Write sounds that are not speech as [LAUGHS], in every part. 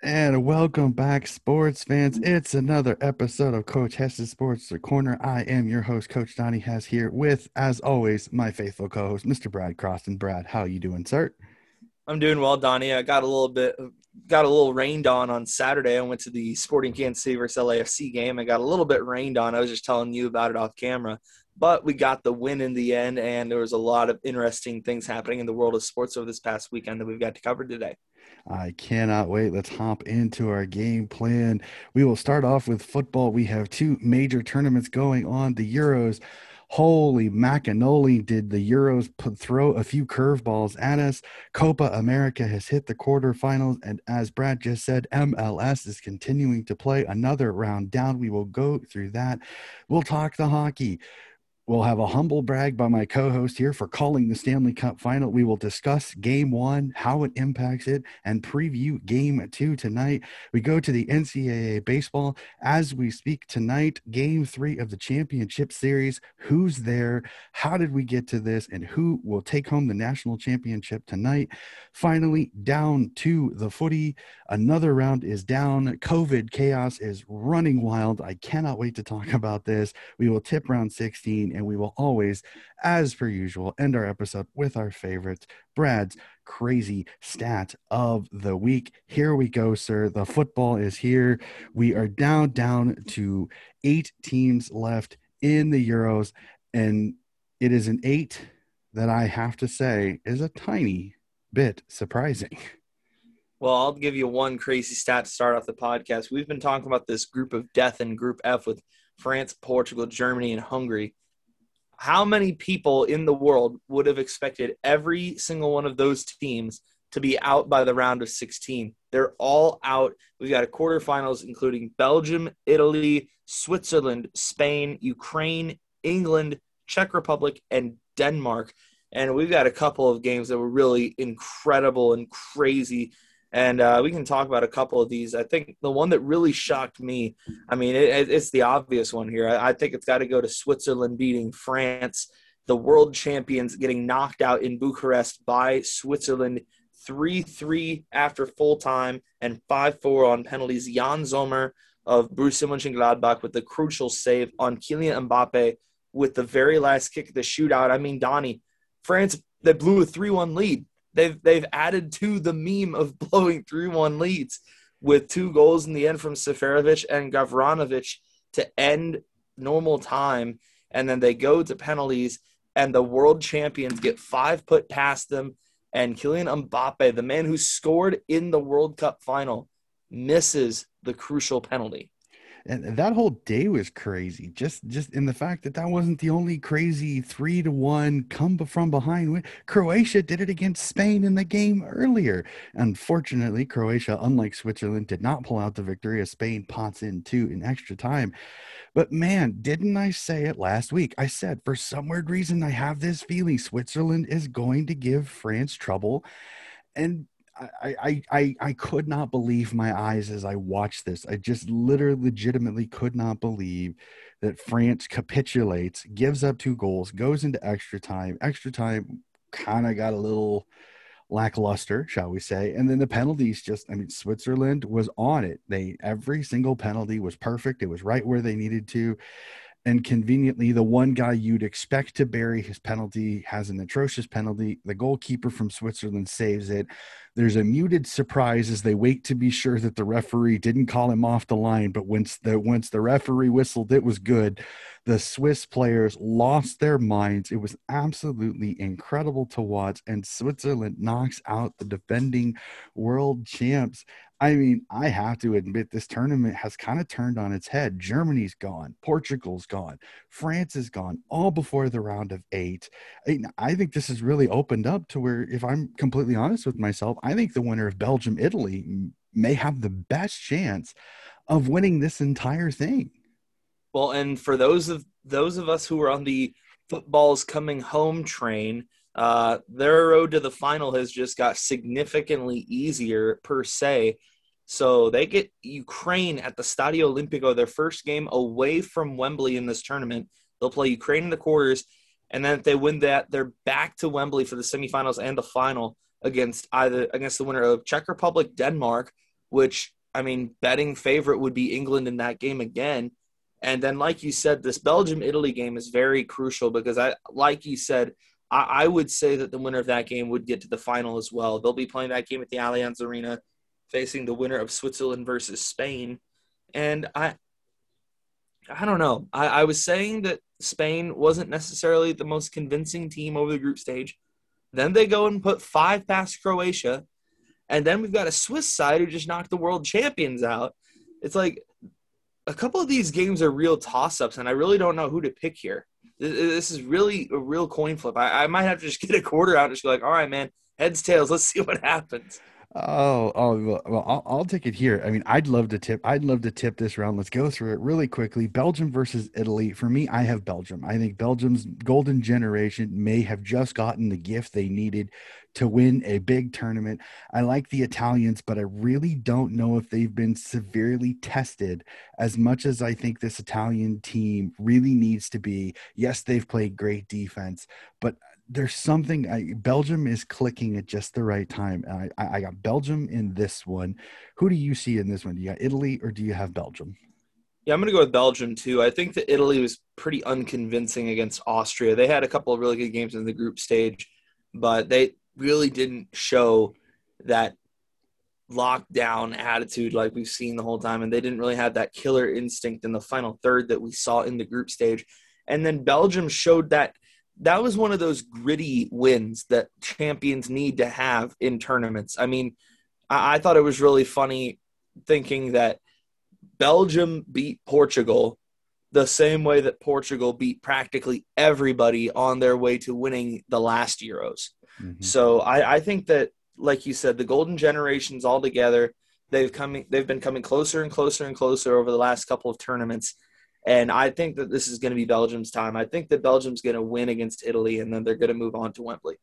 And welcome back, sports fans. It's another episode of Coach Hess's Sports Corner. I am your host, Coach Donnie Hess, here with, as always, my faithful co-host, Mr. Brad Cross. And Brad, how you doing, sir? I'm doing well, Donnie. I got a little bit, got a little rained on on Saturday. I went to the Sporting Kansas City versus LAFC game. I got a little bit rained on. I was just telling you about it off camera, but we got the win in the end, and there was a lot of interesting things happening in the world of sports over this past weekend that we've got to cover today. I cannot wait. Let's hop into our game plan. We will start off with football. We have two major tournaments going on the Euros. Holy macanoli, did the Euros put, throw a few curveballs at us? Copa America has hit the quarterfinals. And as Brad just said, MLS is continuing to play another round down. We will go through that. We'll talk the hockey. We'll have a humble brag by my co host here for calling the Stanley Cup final. We will discuss game one, how it impacts it, and preview game two tonight. We go to the NCAA baseball as we speak tonight, game three of the championship series. Who's there? How did we get to this? And who will take home the national championship tonight? Finally, down to the footy. Another round is down. COVID chaos is running wild. I cannot wait to talk [LAUGHS] about this. We will tip round 16 and we will always, as per usual, end our episode with our favorite Brad's crazy stat of the week. Here we go, sir. The football is here. We are down, down to eight teams left in the Euros, and it is an eight that I have to say is a tiny bit surprising. Well, I'll give you one crazy stat to start off the podcast. We've been talking about this group of death in Group F with France, Portugal, Germany, and Hungary how many people in the world would have expected every single one of those teams to be out by the round of 16? They're all out. We've got a quarterfinals including Belgium, Italy, Switzerland, Spain, Ukraine, England, Czech Republic, and Denmark. And we've got a couple of games that were really incredible and crazy and uh, we can talk about a couple of these. I think the one that really shocked me, I mean, it, it's the obvious one here. I, I think it's got to go to Switzerland beating France, the world champions getting knocked out in Bucharest by Switzerland 3 3 after full time and 5 4 on penalties. Yann Sommer of Borussia Mönchengladbach with the crucial save on Kylian Mbappe with the very last kick of the shootout. I mean, Donnie, France, they blew a 3 1 lead they've they've added to the meme of [LAUGHS] blowing three one leads with two goals in the end from Seferovic and Gavranovic to end normal time, and then they go to penalties, and the world champions get five put past them, and Kylian Mbappe, the man who scored in the World Cup final, misses the crucial penalty and that whole day was crazy. Just just in the fact that that wasn't the only crazy three to one come from behind win. Croatia did it against Spain in the game earlier. Unfortunately, Croatia, unlike Switzerland, did not pull out the victory as Spain pots in two in extra time. But man, didn't I say it last week? I said for some weird reason I have this feeling Switzerland is going to give France trouble. And I, I, I, could not believe my eyes as I watched this. I just literally, legitimately could not believe that France capitulates, gives up two goals, goes into extra time. Extra time kind of got a little lackluster, shall we say. And then the penalties just, I mean, Switzerland was on it. They, every single penalty was perfect. It was right where they needed to. And conveniently, the one guy you'd expect to bury his penalty has an atrocious penalty. The goalkeeper from Switzerland saves it. There's a muted surprise as they wait to be sure that the referee didn't call him off the line. But once the once the referee whistled, it was good. The Swiss players lost their minds. It was absolutely incredible to watch. And Switzerland knocks out the defending world champs. I mean, I have to admit, this tournament has kind of turned on its head. Germany's gone, Portugal's gone, France is gone, all before the round of eight. I, think this has really opened up to where, if I'm completely honest with myself, I think the winner of Belgium Italy may have the best chance of winning this entire thing. Well, and for those of those of us who are on the football's coming home train, uh, their road to the final has just got significantly easier per se. So they get Ukraine at the Stadio Olimpico, their first game away from Wembley in this tournament. They'll play Ukraine in the quarters, and then if they win that, they're back to Wembley for the semifinals and the final against either against the winner of Czech Republic, Denmark, which I mean, betting favorite would be England in that game again. And then, like you said, this Belgium Italy game is very crucial because I, like you said, I, I, would say that the winner of that game would get to the final as well. They'll be playing that game at the Allianz Arena, facing the winner of Switzerland versus Spain. And I, I don't know. I, I was saying that Spain wasn't necessarily the most convincing team over the group stage. Then they go and put five past Croatia. And then we've got a Swiss side who just knocked the world champions out. It's like a couple of these games are real toss ups, and I really don't know who to pick here. This is really a real coin flip. I, I might have to just [LAUGHS] get a quarter out and just be like, all right, man, heads, tails, let's see what happens. Oh, oh, well, I'll, I'll take it here. I mean, I'd love to tip. I'd love to tip this round. Let's go through it really quickly. Belgium versus Italy. For me, I have Belgium. I think Belgium's golden generation may have just gotten the gift they needed to win a big tournament. I like the Italians, but I really don't know if they've been severely tested as much as I think this Italian team really needs to be. Yes, they've played great defense, but there's something I, Belgium is clicking at just the right time. I, I got Belgium in this one. Who do you see in this one? Do you got Italy or do you have Belgium? Yeah, I'm going to go with Belgium too. I think that Italy was pretty unconvincing against Austria. They had a couple of really good games in the group stage, but they really didn't show that lockdown attitude like we've seen the whole time. And they didn't really have that killer instinct in the final third that we saw in the group stage. And then Belgium showed that – that was one of those gritty wins that champions need to have in tournaments. I mean, I, I thought it was really funny thinking that Belgium beat Portugal the same way that Portugal beat practically everybody on their way to winning the last Euros. Mm-hmm. So I, I think that, like you said, the golden generations all together, they've coming, they've been coming closer and closer and closer over the last couple of tournaments. And I think that this is going to be Belgium's time. I think that Belgium's going to win against Italy and then they're going to move on to Wembley.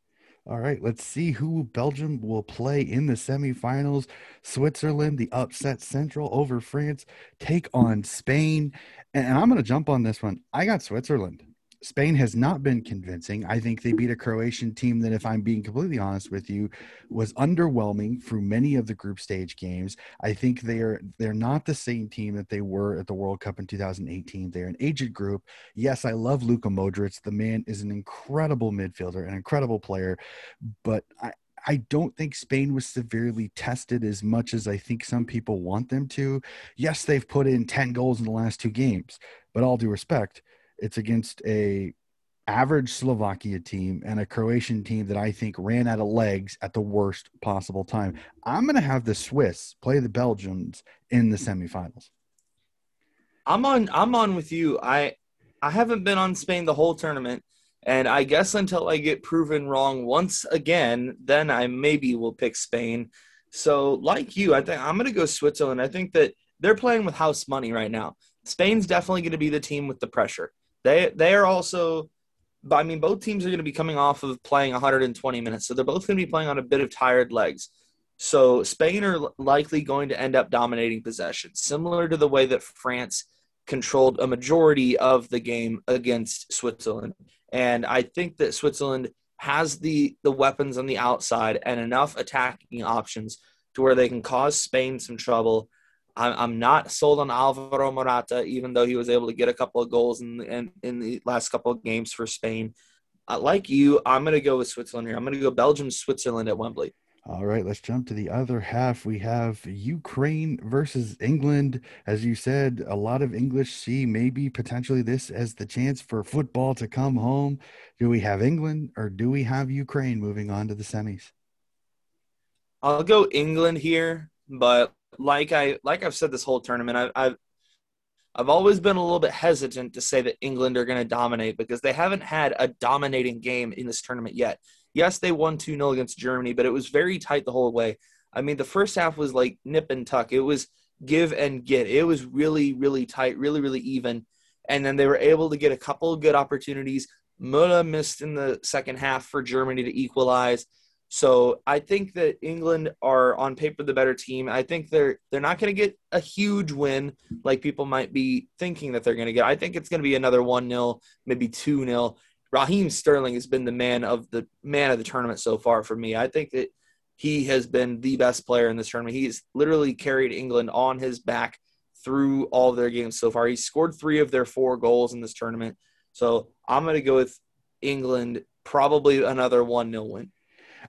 All right, let's see who Belgium will play in the semifinals. Switzerland, the upset central over France, take on Spain. And I'm going to jump on this one. I got Switzerland. Spain has not been convincing. I think they beat a Croatian team that, if I'm being completely honest with you, was underwhelming through many of the group stage games. I think they're they're not the same team that they were at the World Cup in 2018. They're an aged group. Yes, I love Luka Modric. The man is an incredible midfielder, an incredible player, but I, I don't think Spain was severely tested as much as I think some people want them to. Yes, they've put in 10 goals in the last two games, but all due respect, it's against a average Slovakia team and a Croatian team that I think ran out of legs at the worst possible time. I'm going to have the Swiss play the Belgians in the semifinals. I'm on I'm on with you. I I haven't been on Spain the whole tournament and I guess until I get proven wrong once again, then I maybe will pick Spain. So like you, I think I'm going to go Switzerland. I think that they're playing with house money right now. Spain's definitely going to be the team with the pressure. They they are also I mean, both teams are going to be coming off of playing 120 minutes, so they're both going to be playing on a bit of tired legs. So Spain are likely going to end up dominating possession, similar to the way that France controlled a majority of the game against Switzerland. And I think that Switzerland has the the weapons on the outside and enough attacking options to where they can cause Spain some trouble I'm not sold on Alvaro Morata, even though he was able to get a couple of goals in the, in, in the last couple of games for Spain. Uh, like you, I'm going to go with Switzerland here. I'm going to go Belgium, Switzerland at Wembley. All right, let's jump to the other half. We have Ukraine versus England. As you said, a lot of English see maybe potentially this as the chance for football to come home. Do we have England or do we have Ukraine moving on to the semis? I'll go England here, but like I like I've said this whole tournament, I, I've I've always been a little bit hesitant to say that England are going to dominate because they haven't had a dominating game in this tournament yet. Yes, they won 2 0 against Germany, but it was very tight the whole way. I mean, the first half was like nip and tuck. It was give and get. It was really, really tight, really, really even. And then they were able to get a couple good opportunities. Müller missed in the second half for Germany to equalize. So I think that England are on paper the better team. I think they're they're not going to get a huge win like people might be thinking that they're going to get. I think it's going to be another 1-0, maybe 2-0. Raheem Sterling has been the man of the man of the tournament so far for me. I think that he has been the best player in this tournament. He's literally carried England on his back through all of their games so far. He scored three of their four goals in this tournament. So I'm going to go with England, probably another 1 0 win.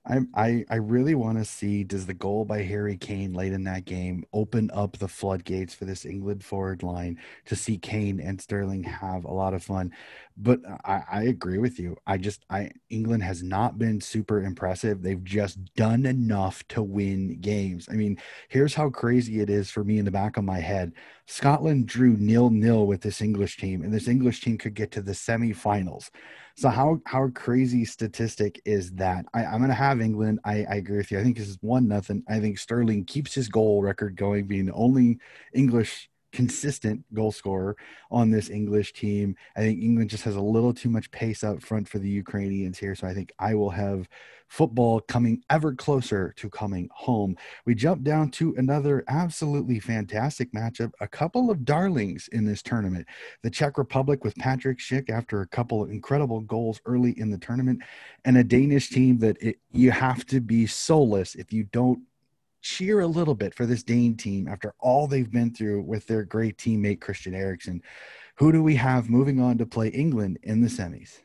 I I, I really want to see does the goal by Harry Kane late in that game open up the floodgates for this England forward line to see Kane and Sterling have a lot of fun. But I, I agree with you. I just I England has not been super impressive. They've just done enough to win games. I mean, here's how crazy it is for me in the back of my head. Scotland drew nil nil with this English team, and this English team could get to the semifinals. So how how crazy statistic is that? I, am gonna have England. I, I agree with you. I think this is one nothing. I think Sterling keeps his goal record going, being the only English consistent goal scorer on this English team. I think England just has a little too much pace up front for the Ukrainians here. So I think I will have football coming ever closer to coming home. We jump down to another absolutely fantastic matchup. A couple of darlings in this tournament. The Czech Republic with Patrick Schick after a couple of incredible goals early in the tournament, and a Danish team that it, you have to be soulless if you don't cheer a little bit for this Dane team after all they've been through with their great teammate Christian Eriksen. Who do we have moving on to play England in the semis?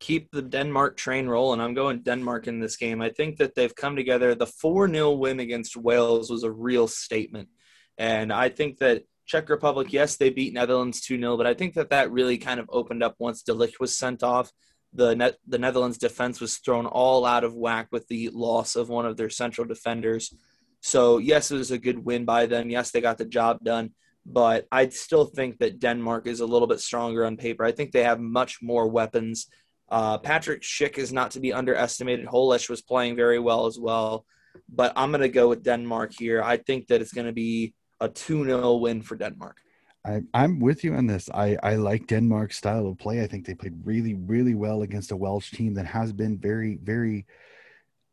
Keep the Denmark train rolling. I'm going Denmark in this game. I think that they've come together. The 4 0 win against Wales was a real statement. And I think that Czech Republic, yes, they beat Netherlands 2 0, but I think that that really kind of opened up once De was sent off the net, the Netherlands defense was thrown all out of whack with the loss of one of their central defenders. So yes, it was a good win by them. Yes, they got the job done, but I still think that Denmark is a little bit stronger on paper. I think they have much more weapons. Uh, Patrick Schick is not to be underestimated. Holeš was playing very well as well, but I'm going to go with Denmark here. I think that it's going to be a 2 0 win for Denmark. I, I'm with you on this. I, I like Denmark's style of play. I think they played really, really well against a Welsh team that has been very, very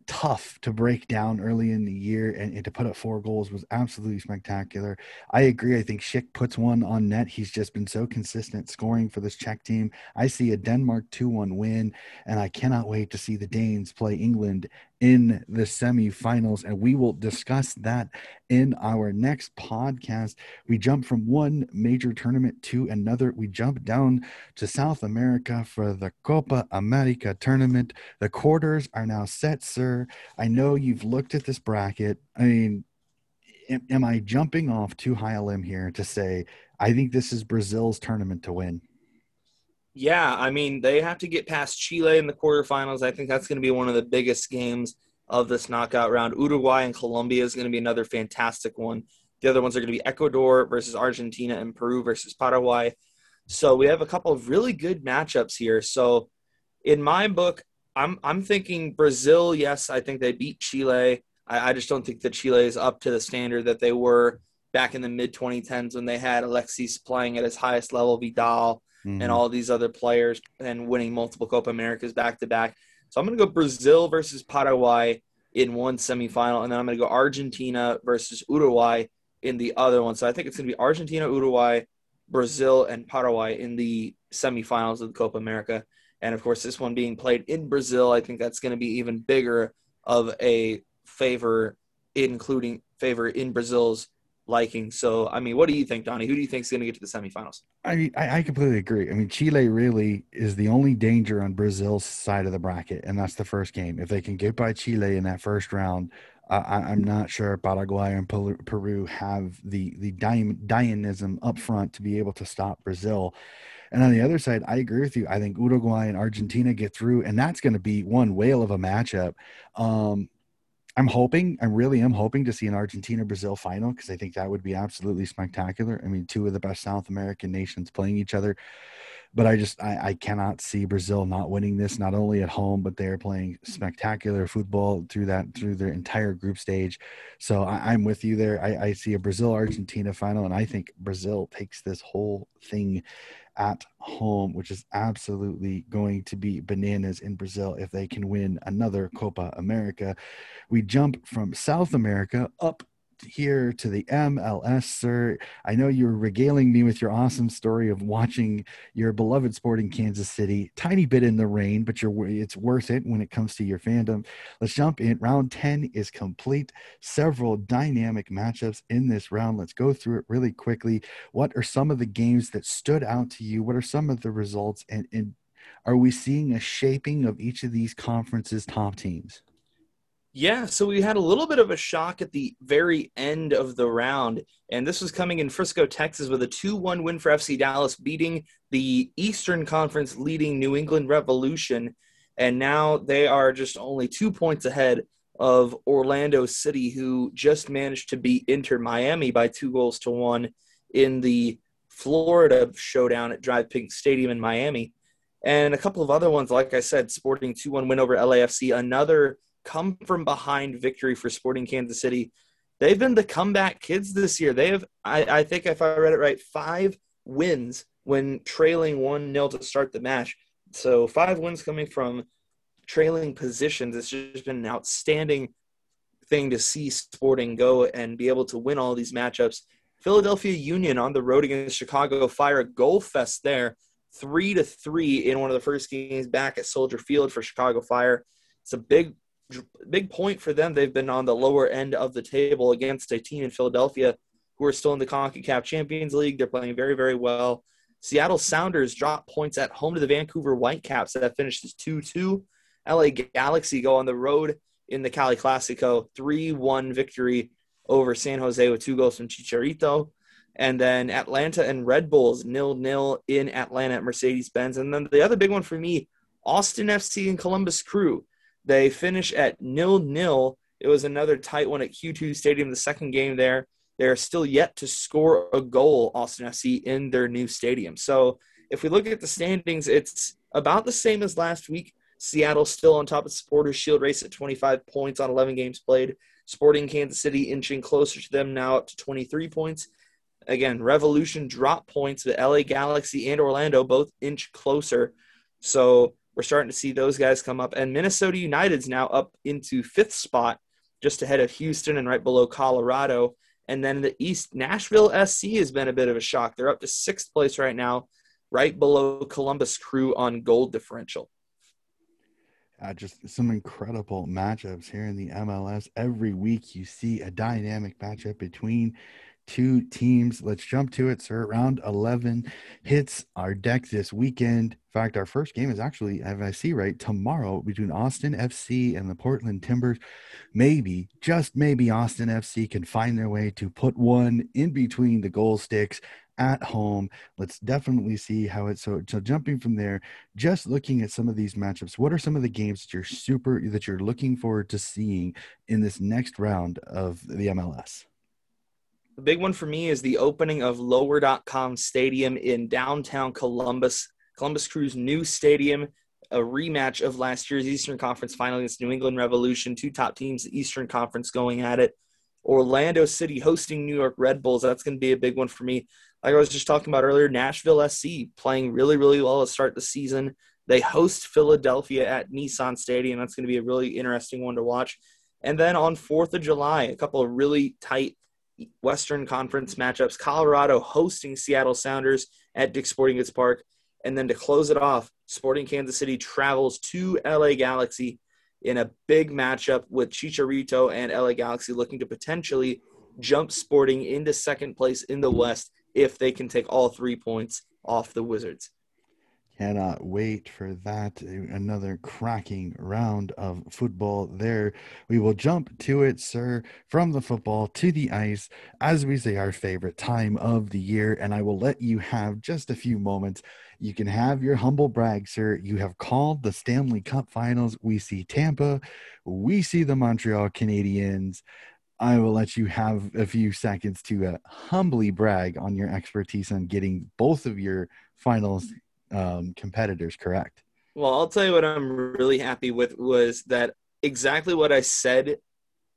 tough to break down early in the year and, and, to put up four goals was absolutely spectacular. I agree. I think Schick puts one on net. He's just been so consistent scoring for this Czech team. I see a Denmark 2 1 win, and I cannot wait to see the Danes play England in the semifinals. And we will discuss that in our next podcast. We jump from one major tournament to another. We jump down to South America for the Copa America tournament. The quarters are now set, sir. I know you've looked at this bracket. I mean, am, I jumping off too high a limb here to say I think this is Brazil's tournament to win? Yeah, I mean, they have to get past Chile in the quarterfinals. I think that's going to be one of the biggest games of this knockout round. Uruguay and Colombia is going to be another fantastic one. The other ones are going to be Ecuador versus Argentina and Peru versus Paraguay. So we have a couple of really good matchups here. So in my book, I'm I'm thinking Brazil. Yes, I think they beat Chile. I, I just don't think that Chile is up to the standard that they were back in the mid 2010s when they had Alexis playing at his highest level, Vidal, mm-hmm. and all these other players and winning multiple Copa Americas back to back. So I'm going to go Brazil versus Paraguay in one semifinal, and then I'm going to go Argentina versus Uruguay in the other one. So I think it's going to be Argentina, Uruguay, Brazil, and Paraguay in the semifinals of the Copa America. And of course, this one being played in Brazil, I think that's going to be even bigger of a favor, including favor in Brazil's liking. So, I mean, what do you think, Donnie? Who do you think is going to get to the semifinals? I I, completely agree. I mean, Chile really is the only danger on Brazil's side of the bracket, and that's the first game. If they can get by Chile in that first round, uh, I, am not sure Paraguay and Peru have the the dynamism up front to be able to stop Brazil. And on the other side, I agree with you. I think Uruguay and Argentina get through, and that's going to be one whale of a matchup. Um, I'm hoping, I really am hoping to see an Argentina Brazil final because I think that would be absolutely spectacular. I mean, two of the best South American nations playing each other. But I just, I, I cannot see Brazil not winning this, not only at home, but they're playing mm. spectacular football through that, through their entire group stage. So I, am with you there. I, I see a Brazil Argentina final, and I think Brazil takes this whole thing at home, which is absolutely going to be bananas in Brazil if they can win another Copa America. We jump from South America up here to the MLS, sir. I know you're regaling me with your awesome story of watching your beloved Sporting Kansas City. Tiny bit in the rain, but you're it's worth it when it comes to your fandom. Let's jump in. Round 10 is complete. Several dynamic matchups in this round. Let's go through it really quickly. What are some of the games that stood out to you? What are some of the results? And, and are we seeing a shaping of each of these conferences' top teams? Yeah, so we had a little bit of a shock at the very end of the round, and this was coming in Frisco, Texas, with a 2 1 win for FC Dallas, beating the Eastern Conference leading New England Revolution. And now they are just only two points ahead of Orlando City, who just managed to beat Inter Miami by two goals to one in the Florida showdown at DRV PNK Stadium in Miami. And a couple of other ones, like I said, Sporting 2 1 win over LAFC, another come from behind victory for Sporting Kansas City. They've been the comeback kids this year. They have, I, I think, if I read it right, five wins when trailing 1 0 to start the match. So, five wins coming from trailing positions. It's just been an outstanding thing to see Sporting go and be able to win all these matchups. Philadelphia Union on the road against Chicago Fire, goal fest there, three to three in one of the first games back at Soldier Field for Chicago Fire. It's a big big point for them. They've been on the lower end of the table against a team in Philadelphia who are still in the CONCACAF Champions League. They're playing very, very well. Seattle Sounders drop points at home to the Vancouver Whitecaps that finishes 2 2. LA Galaxy go on the road in the Cali Classico, 3 1 victory over San Jose with two goals from Chicharito. And then Atlanta and Red Bulls nil nil in Atlanta at Mercedes Benz. And then the other big one for me, Austin FC and Columbus Crew. They finish at nil nil. It was another tight one at Q2 Stadium, the second game there. They're still yet to score a goal, Austin FC, in their new stadium. So if we look at the standings, it's about the same as last week. Seattle still on top of Supporters Shield race at 25 points on 11 games played. Sporting Kansas City inching closer to them now up to 23 points. Again, Revolution drop points, but LA Galaxy and Orlando both inch closer. So we're starting to see those guys come up. And Minnesota United's now up into fifth spot, just ahead of Houston and right below Colorado. And then the East, Nashville SC has been a bit of a shock. They're up to sixth place right now, right below Columbus Crew on goal differential. Uh, just some incredible matchups here in the MLS. Every week you see a dynamic matchup between two teams. Let's jump to it, sir. Round 11 hits our deck this weekend. In fact, our first game is actually, if I see right, tomorrow between Austin FC and the Portland Timbers. Maybe, just maybe, Austin FC can find their way to put one in between the goal sticks at home. Let's definitely see how it's so, so jumping from there, just looking at some of these matchups, what are some of the games that you're super that you're looking forward to seeing in this next round of the MLS? The big one for me is the opening of lower.com stadium in downtown Columbus. Columbus Crew's new stadium, a rematch of last year's Eastern Conference final against New England Revolution, two top teams, the Eastern Conference going at it. Orlando City hosting New York Red Bulls. That's going to be a big one for me. Like I was just talking about earlier, Nashville SC playing really, really well to start the season. They host Philadelphia at Nissan Stadium. That's going to be a really interesting one to watch. And then on 4th of July, a couple of really tight Western Conference matchups. Colorado hosting Seattle Sounders at Dick's Sporting Goods Park. And then to close it off, Sporting Kansas City travels to LA Galaxy in a big matchup with Chicharito and LA Galaxy looking to potentially jump Sporting into second place in the West if they can take all three points off the Wizards. Cannot wait for that. Another cracking round of football there. We will jump to it, sir, from the football to the ice, as we say, our favorite time of the year. And I will let you have just a few moments. You can have your humble brag, sir. You have called the Stanley Cup finals. We see Tampa, we see the Montreal Canadiens. I will let you have a few seconds to uh, humbly brag on your expertise on getting both of your finals um, competitors correct. Well, I'll tell you what I'm really happy with was that exactly what I said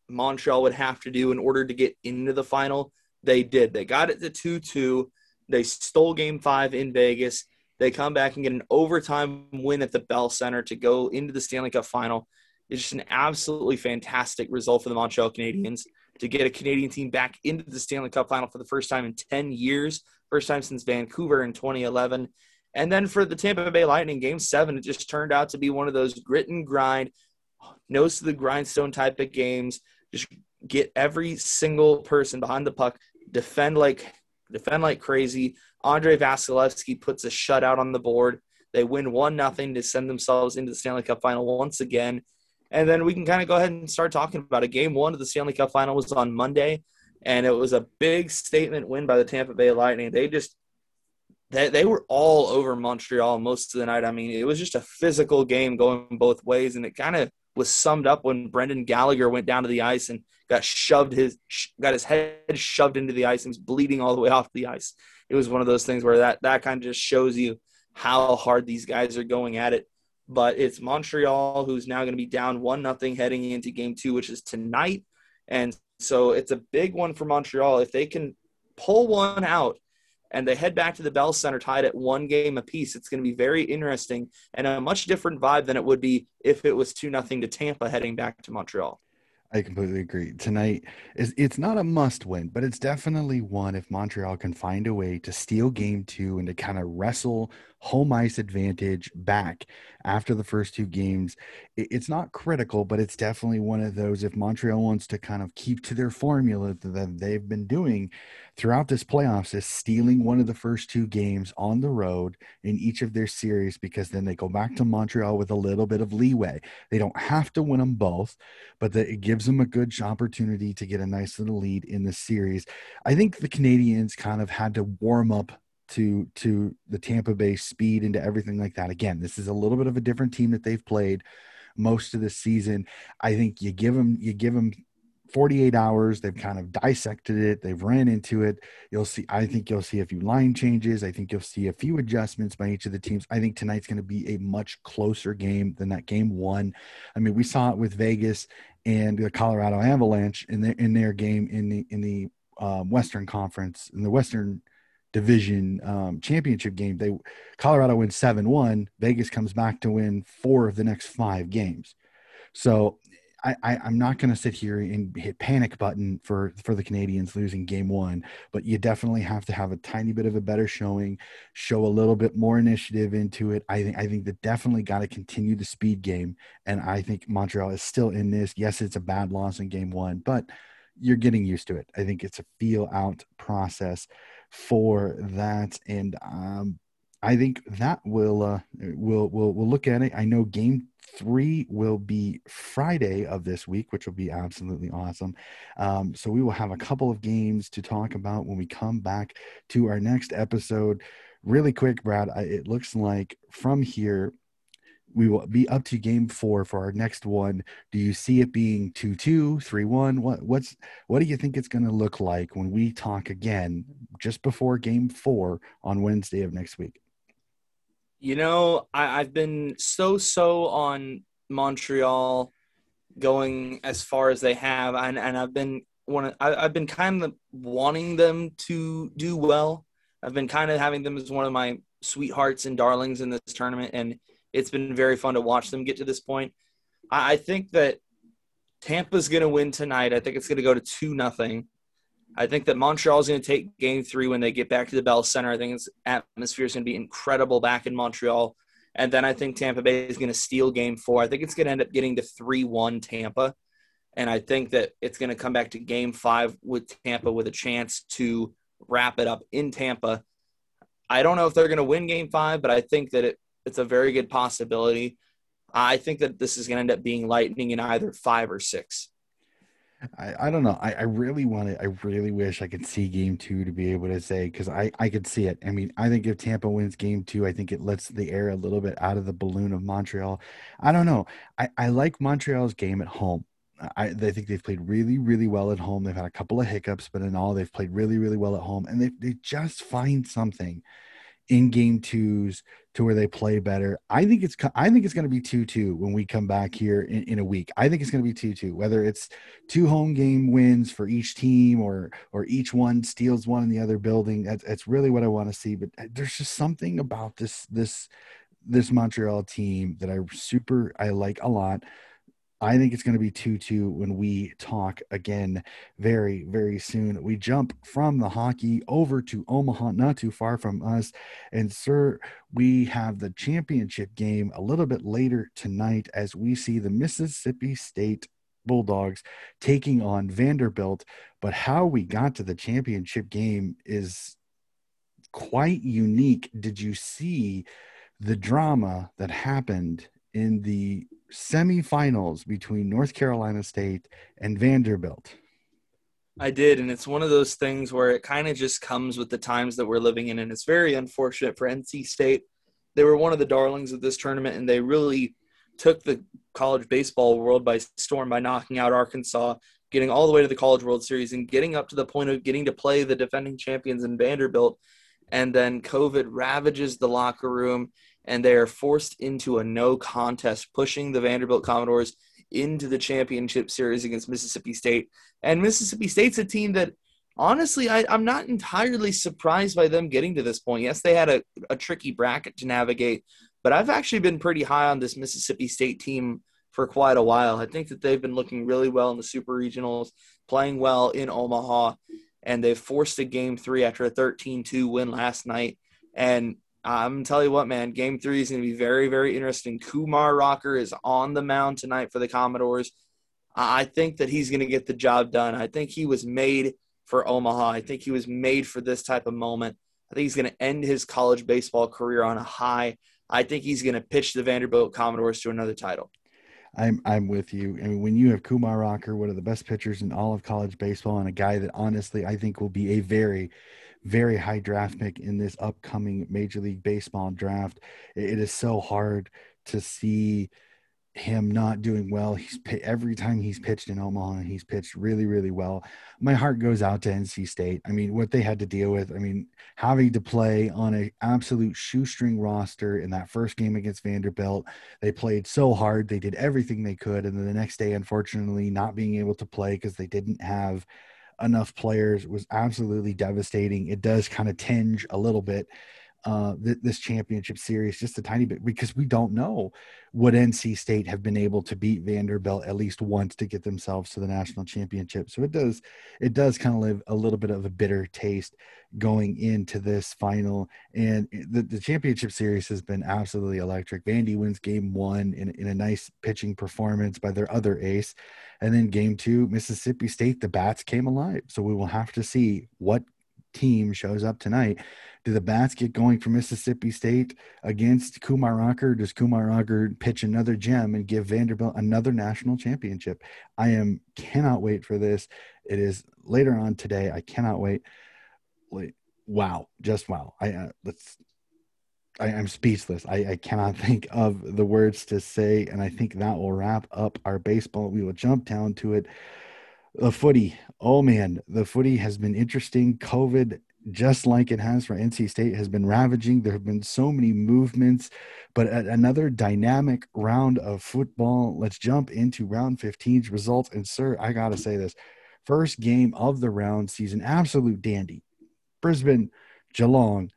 Montreal would have to do in order to get into the final. They did. They got it to 2 2. They stole game five in Vegas. They come back and get an overtime win at the Bell Center to go into the Stanley Cup final. It's just an absolutely fantastic result for the Montreal Canadiens. to get a Canadian team back into the Stanley Cup final for the first time in 10 years, first time since Vancouver in 2011. And then for the Tampa Bay Lightning, game seven, it just turned out to be one of those grit and grind, nose to the grindstone type of games. Just get every single person behind the puck, defend like defend like crazy. Andrei Vasilevskiy puts a shutout on the board. They win one nothing to send themselves into the Stanley Cup final once again. And then we can kind of go ahead and start talking about it. Game one of the Stanley Cup final was on Monday, and it was a big statement win by the Tampa Bay Lightning. They just they, they were all over Montreal most of the night. I mean, it was just a physical game going both ways, and it kind of was summed up when Brendan Gallagher went down to the ice and got shoved his got his head shoved into the ice and was bleeding all the way off the ice. It was one of those things where that that kind of just shows you how hard these guys are going at it. But it's Montreal who's now going to be down one nothing heading into game two, which is tonight, and so it's a big one for Montreal if they can pull one out and they head back to the Bell Center tied at one game apiece. It's going to be very interesting and a much different vibe than it would be if it was 2 nothing to Tampa heading back to Montreal. I completely agree. Tonight is it's not a must win, but it's definitely one if Montreal can find a way to steal game 2 and to kind of wrestle home ice advantage back after the first two games. It's not critical, but it's definitely one of those if Montreal wants to kind of keep to their formula that they've been doing throughout this playoffs is stealing one of the first two games on the road in each of their series because then they go back to Montreal with a little bit of leeway. They don't have to win them both, but the, it gives them a good opportunity to get a nice little lead in the series. I think the Canadians kind of had to warm up to to the Tampa Bay speed and to everything like that. Again, this is a little bit of a different team that they've played most of the season. I think you give them you give them 48 hours they've kind of dissected it they've ran into it you'll see i think you'll see a few line changes i think you'll see a few adjustments by each of the teams i think tonight's going to be a much closer game than that game one i mean we saw it with vegas and the colorado avalanche in their in their game in the in the um, western conference in the western division um, championship game. They Colorado wins seven one. Vegas comes back to win four of the next five games. So I, I am not going to sit here and hit panic button for for the Canadians losing game one, but you definitely have to have a tiny bit of a better showing, show a little bit more initiative into it. I think I think that definitely got to continue the speed game, and I think Montreal is still in this. Yes, it's a bad loss in game one, but you're getting used to it. I think it's a feel out process for that. And um, I think that will uh, we'll we'll we'll look at it. I know game three will be Friday of this week, which will be absolutely awesome. Um, so we will have a couple of games to talk about when we come back to our next episode. Really quick, Brad. I, it looks like from here we will be up to game four for our next one. Do you see it being 2 2, 3 1? What, what's, what do you think it's going to look like when we talk again just before game four on Wednesday of next week? You know, I, I've been so so on Montreal going as far as they have, and, and I've been one. I've been kind of wanting them to do well. I've been kind of having them as one of my sweethearts and darlings in this tournament, and it's been very fun to watch them get to this point. I, I think that Tampa's going to win tonight. I think it's going to go to two nothing. I think that Montreal is going to take game three when they get back to the Bell Center. I think its atmosphere is going to be incredible back in Montreal. And then I think Tampa Bay is going to steal game four. I think it's going to end up getting to 3 1 Tampa. And I think that it's going to come back to game five with Tampa with a chance to wrap it up in Tampa. I don't know if they're going to win game five, but I think that it it's a very good possibility. I think that this is going to end up being Lightning in either five or six. I, I don't know. I, I really want to. I really wish I could see game two to be able to say because I, I could see it. I mean, I think if Tampa wins game two, I think it lets the air a little bit out of the balloon of Montreal. I don't know. I, I like Montreal's game at home. I they think they've played really, really well at home. They've had a couple of hiccups, but in all, they've played really, really well at home, and they they just find something in game twos to where they play better. I think it's I think it's going to be two two when we come back here in, in a week. I think it's going to be two two. Whether it's two home game wins for each team or or each one steals one in the other building. That's that's really what I want to see. But uh, there's just something about this this this Montreal team that I super I like a lot. I think it's going to be 2 2 when we talk again very, very soon. We jump from the hockey over to Omaha, not too far from us. And, sir, we have the championship game a little bit later tonight as we see the Mississippi State Bulldogs taking on Vanderbilt. But how we got to the championship game is quite unique. Did you see the drama that happened in the semifinals between North Carolina State and Vanderbilt. I did, and it's one of those things where it kind of just comes with the times that we're living in, and it's very unfortunate for NC State. They were one of the darlings of this tournament, and they really took the college baseball world by storm by knocking out Arkansas, getting all the way to the College World Series, and getting up to the point of getting to play the defending champions in Vanderbilt. And then COVID ravages the locker room, and they are forced into a no contest, pushing the Vanderbilt Commodores into the championship series against Mississippi State. And Mississippi State's a team that, honestly, I, am not entirely surprised by them getting to this point. Yes, they had a, a tricky bracket to navigate, but I've actually been pretty high on this Mississippi State team for quite a while. I think that they've been looking really well in the Super Regionals, playing well in Omaha, and they've forced a game three after a 13 2 win last night. And I'm tell you what, man. Game three is gonna be very, very interesting. Kumar Rocker is on the mound tonight for the Commodores. I think that he's gonna get the job done. I think he was made for Omaha. I think he was made for this type of moment. I think he's gonna end his college baseball career on a high. I think he's gonna pitch the Vanderbilt Commodores to another title. I'm I'm with you. I mean, when you have Kumar Rocker, one of the best pitchers in all of college baseball, and a guy that honestly I think will be a very very high draft pick in this upcoming Major League Baseball draft. It is so hard to see him not doing well. He's every time he's pitched in Omaha, he's pitched really, really well. My heart goes out to NC State. I mean, what they had to deal with. I mean, having to play on an absolute shoestring roster in that first game against Vanderbilt. They played so hard. They did everything they could, and then the next day, unfortunately, not being able to play because they didn't have enough players was absolutely devastating. It does kind of tinge a little bit uh, th- this championship series just a tiny bit because we don't know would NC State have been able to beat Vanderbilt at least once to get themselves to the national championship. So it does it does kind of live a little bit of a bitter taste going into this final. And the, the championship series has been absolutely electric. Vandy wins game one in, in a nice pitching performance by their other ace. And then game two, Mississippi State, the bats came alive. So we will have to see what team shows up tonight. Do the bats get going for Mississippi State against Kumar Rocker? Does Kumar Rocker pitch another gem and give Vanderbilt another national championship? I am cannot wait for this. It is later on today. I cannot wait. Wow, just wow. I uh, let's. I, am speechless. I, I cannot [LAUGHS] think of the words to say, and I think that will wrap up our baseball. We will jump down to it the footy. Oh man, the footy has been interesting. COVID, just like it has for NC State, has been ravaging. There have been so many movements, but another dynamic round of football. Let's jump into round 15's results. And sir, I gotta say this: first game of the round season, absolute dandy. Brisbane, Geelong,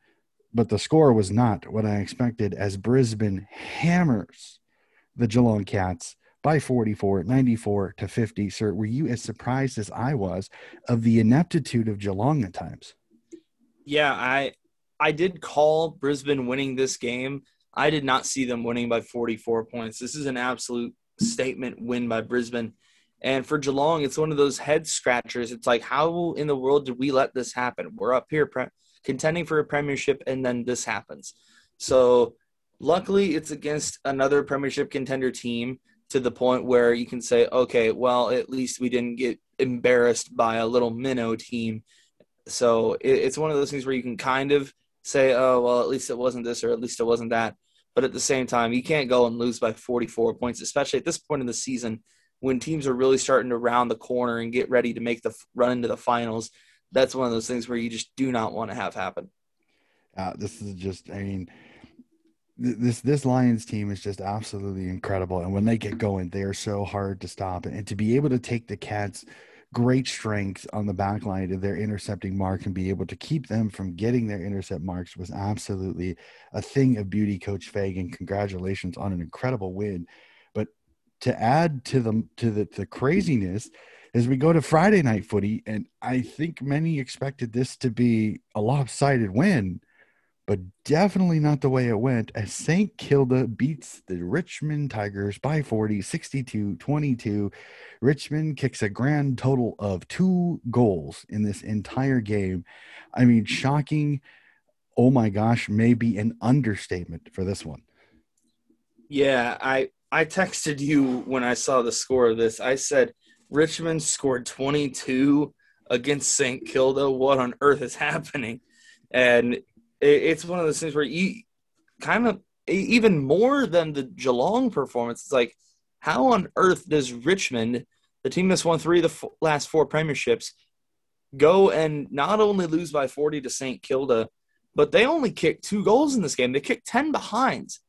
but the score was not what I expected as Brisbane hammers the Geelong Cats by 44, 94 to 50. Sir, were you as surprised as I was of the ineptitude of Geelong at times? Yeah, I I did call Brisbane winning this game. I did not see them winning by 44 points. This is an absolute statement win by Brisbane. And for Geelong, it's one of those head scratchers. It's like, how in the world did we let this happen? We're up here pre- contending for a premiership, and then this happens. So, luckily, it's against another premiership contender team to the point where you can say, okay, well, at least we didn't get embarrassed by a little minnow team. So it, it's one of those things where you can kind of say, oh, well, at least it wasn't this or at least it wasn't that. But at the same time, you can't go and lose by 44 points, especially at this point in the season when teams are really starting to round the corner and get ready to make the run into the finals. That's one of those things where you just do not want to have happen. Uh, this is just, I mean, this this Lions team is just absolutely incredible, and when they get going, they are so hard to stop. And to be able to take the Cats' great strength on the back line of their intercepting mark and be able to keep them from getting their intercept marks was absolutely a thing of beauty. Coach Fagan, congratulations on an incredible win. But to add to the to the, the craziness as we go to Friday night footy, and I think many expected this to be a lopsided win, but definitely not the way it went as St. Kilda beats the Richmond Tigers by 40, 62 22. Richmond kicks a grand total of two goals in this entire game. I mean, shocking. Oh my gosh, maybe an understatement for this one. Yeah, I I texted you when I saw the score of this. I said Richmond scored 22 against St. Kilda. What on earth is happening? And it's one of those things where you kind of even more than the Geelong performance. It's like, how on earth does Richmond, the team that's won three of the last four premierships, go and not only lose by 40 to St. Kilda, but they only kicked two goals in this game. They kicked 10 behinds.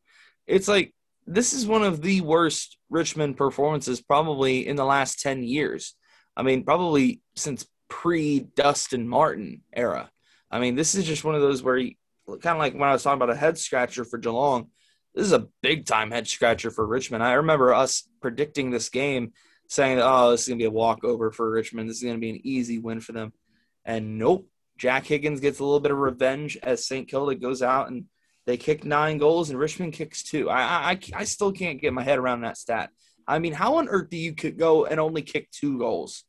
It's like this is one of the worst Richmond performances probably in the last 10 years. I mean, probably since pre Dustin Martin era. I mean, this is just one of those where he kind of like when I was talking about a head scratcher for Geelong, this is a big time head scratcher for Richmond. I remember us predicting this game saying, oh, this is to be a walkover for Richmond. This is to be an easy win for them. And nope, Jack Higgins gets a little bit of revenge as St. Kilda goes out and they kick nine goals and Richmond kicks two. I, I I still can't get my head around that stat. I mean, how on earth do you go and only kick two goals?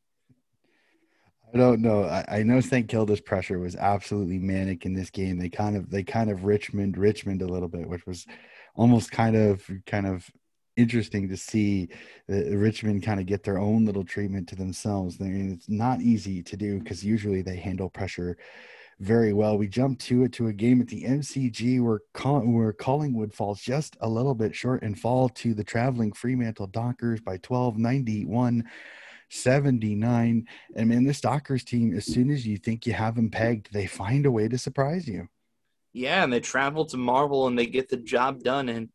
I don't know. I, I know St. Kilda's pressure was absolutely manic in this game. They kind of they kind of Richmond Richmond a little bit, which was almost kind of kind of interesting to see uh, Richmond kind of get their own little treatment to themselves. I mean, it's not easy to do because usually they handle pressure very well. We jump to it to a game at the MCG where, where Collingwood falls just a little bit short and fall to the traveling Fremantle Dockers by 12 91 79. And man, this Dockers team, as soon as you think you have them pegged, they find a way to surprise you. Yeah, and they travel to Marvel and they get the job done. And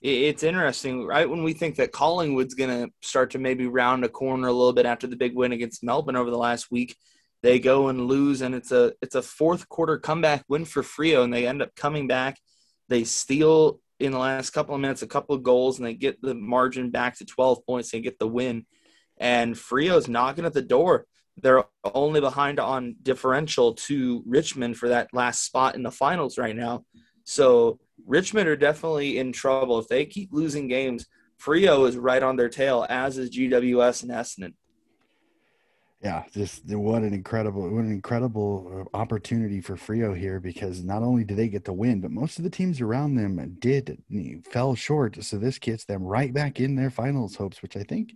it's interesting, right? When we think that Collingwood's going to start to maybe round a corner a little bit after the big win against Melbourne over the last week, they go and lose and it's a it's a fourth quarter comeback win for Freo and they end up coming back they steal in the last couple of minutes a couple of goals and they get the margin back to 12 points and get the win and Freo's knocking at the door. They're only behind on differential to Richmond for that last spot in the finals right now. So Richmond are definitely in trouble. If they keep losing games Freo is right on their tail as is GWS and Essendon. Yeah, just what an incredible, what an incredible uh, opportunity for Freo here because not only did they get the win, but most of the teams around them did fell short. So this gets them right back in their finals hopes, which I think,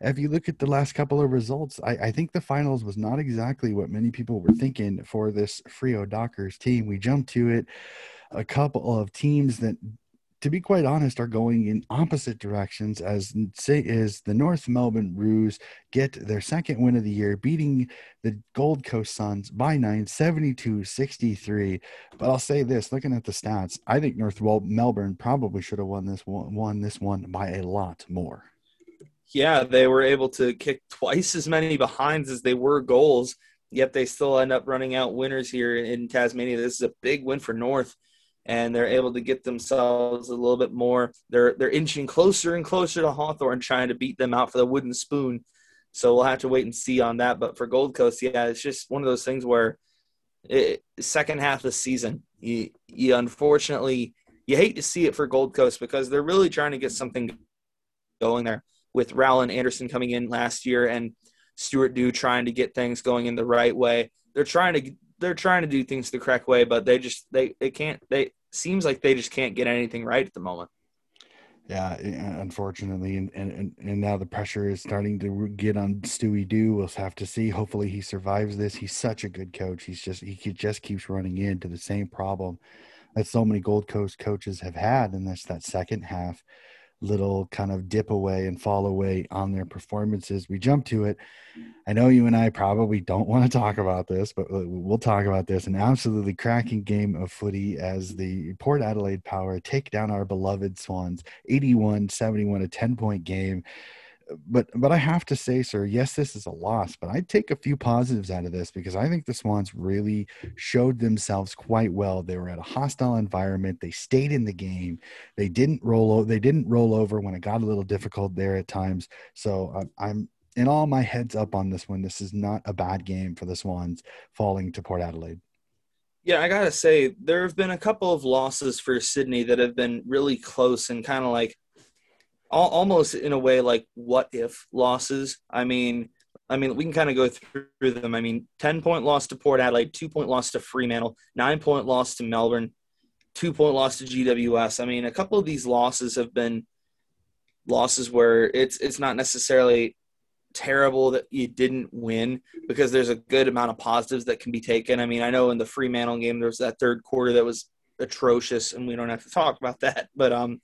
if you look at the last couple of results, I, I think the finals was not exactly what many people were thinking for this Freo Dockers team. We jumped to it a couple of teams that to be quite honest, are going in opposite directions as say is the North Melbourne Roos get their second win of the year, beating the Gold Coast Suns by 9, 72-63. But I'll say this, looking at the stats, I think North Melbourne probably should have won this one, won this one by a lot more. Yeah, they were able to kick twice as many behinds as they were goals, yet they still end up running out winners here in Tasmania. This is a big win for North and they're able to get themselves a little bit more. They're they're inching closer and closer to Hawthorn, trying to beat them out for the wooden spoon. So we'll have to wait and see on that. But for Gold Coast, yeah, it's just one of those things where it, second half of the season, you you unfortunately you hate to see it for Gold Coast because they're really trying to get something going there with Rowell Anderson coming in last year and Stuart Dew trying to get things going in the right way. They're trying to they're trying to do things the correct way, but they just they they can't. They seems like they just can't get anything right at the moment. Yeah, eh, unfortunately, and, and and now the pressure is starting to get on Stewie Dew. We'll have to see. Hopefully, he survives this. He's such a good coach. He's just he just keeps running into the same problem that so many Gold Coast coaches have had, and that's that second half little kind of dip away and fall away on their performances. We jump to it. I know you and I probably don't [LAUGHS] want to talk about this, but uh, we'll talk about this. An absolutely cracking game of footy as the Port Adelaide Power take down our beloved Swans 81 71, a 10 point game. But but I have to say, sir, yes, this is a loss, but I'd take a few positives out of this because I think the Swans really showed themselves quite well. They were at a hostile environment. They stayed in the game. They didn't roll. They didn't roll over when it got a little difficult there at times. So I'm in all my heads up on this one. This is not a bad game for the Swans falling to Port Adelaide. Yeah, I gotta say there have been a couple of losses for Sydney that have been really close and kind of like almost in a way like what if losses. I mean, I mean we can kind of go through them. I mean, ten point loss to Port Adelaide, two point loss to Fremantle, nine point loss to Melbourne, two point loss to GWS. I mean, a couple of these losses have been losses where it's it's not necessarily terrible that you didn't win because there's a good amount of positives that can be taken. I mean, I know in the Fremantle game there was that third quarter that was atrocious, and we don't have to talk about that. But um,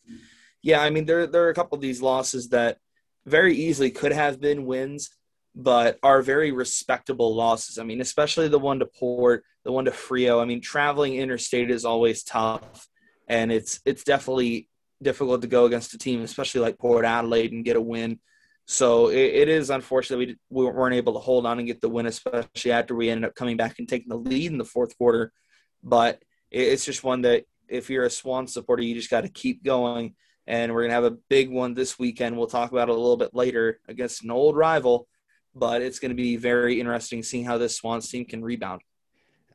yeah, I mean, there there are a couple of these losses that very easily could have been wins, but are very respectable losses. I mean, especially the one to Port, the one to Freo. I mean, traveling interstate is always tough, and it's it's definitely difficult to go against a team, especially like Port Adelaide, and get a win. So it, it is unfortunate we, we weren't able to hold on and get the win, especially after we ended up coming back and taking the lead in the fourth quarter. But it's just one that if you're a Swan supporter, you just got to keep going and we're gonna have a big one this weekend. We'll talk about it a little bit later against an old rival, but it's going to be very interesting seeing how this Swans team can rebound.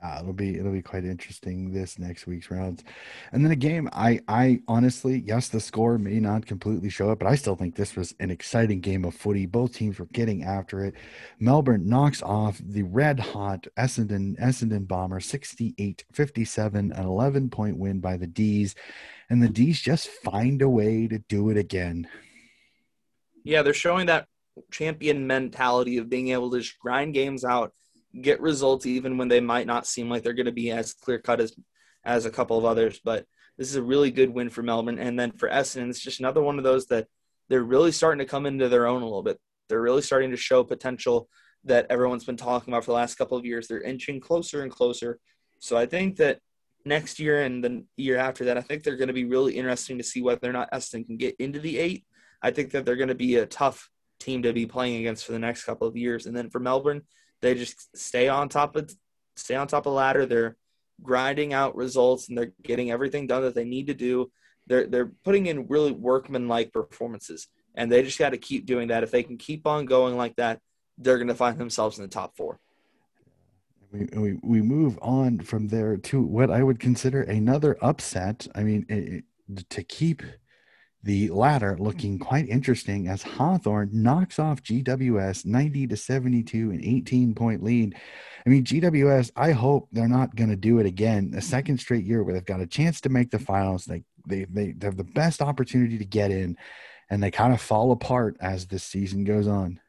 Uh, it'll be it'll be quite interesting this next week's rounds, and then a game. I I honestly, yes, the score may not completely show it, but I still think this was an exciting game of footy. Both teams were getting after it. Melbourne knocks off the red hot Essendon Essendon Bomber 68-57, an 11 point win by the D's and the D's just find a way to do it again. Yeah, they're showing that champion mentality of being able to just grind games out, get results even when they might not seem like they're going to be as clear cut as as a couple of others. But this is a really good win for Melbourne, and then for Essendon, it's just another one of those that they're really starting to come into their own a little bit. They're really starting to show potential that everyone's been talking about for the last couple of years. They're inching closer and closer. So I think that next year and the year after that, I think they're going to be really interesting to see whether or not Essendon can get into the eight. I think that they're going to be a tough team to be playing against for the next couple of years. And then for Melbourne, they just stay on top of stay on top of the ladder. They're grinding out results and they're getting everything done that they need to do. They're they're putting in really workmanlike performances, and they just got to keep doing that. If they can keep on going like that, they're going to find themselves in the top four we, we, we move on from there to what I would consider another upset. I mean, it, to keep the latter looking mm-hmm. quite interesting as Hawthorn knocks off GWS 90 to 72, an 18 point lead. I mean, GWS, I hope they're not going to do it again. A mm-hmm. second straight year where they've got a chance to make the finals. They, they, they have the best opportunity to get in, and they kind of fall apart as this season goes on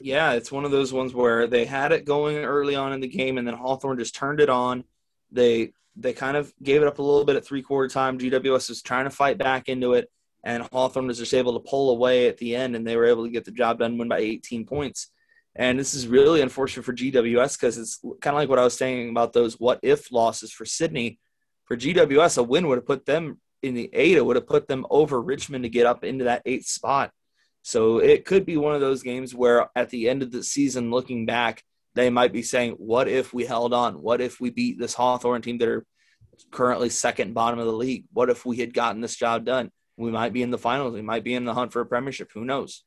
yeah, it's one of those ones where they had it going early on in the game, and then Hawthorn just turned it on. They they kind of gave it up a little bit at three quarter time. GWS was trying to fight back into it, and Hawthorn was just able to pull away at the end, and they were able to get the job done, win by 18 points. And this is really unfortunate for GWS because it's kind of like what I was saying about those what if losses for Sydney. For GWS, a win would have put them in the eight. It would have put them over Richmond to get up into that eighth spot. So it could be one of those games where at the end of the season, looking back, they might be saying, What if we held on? What if we beat this Hawthorn team that are currently second bottom of the league? What if we had gotten this job done? We might be in the finals. We might be in the hunt for a premiership. Who knows?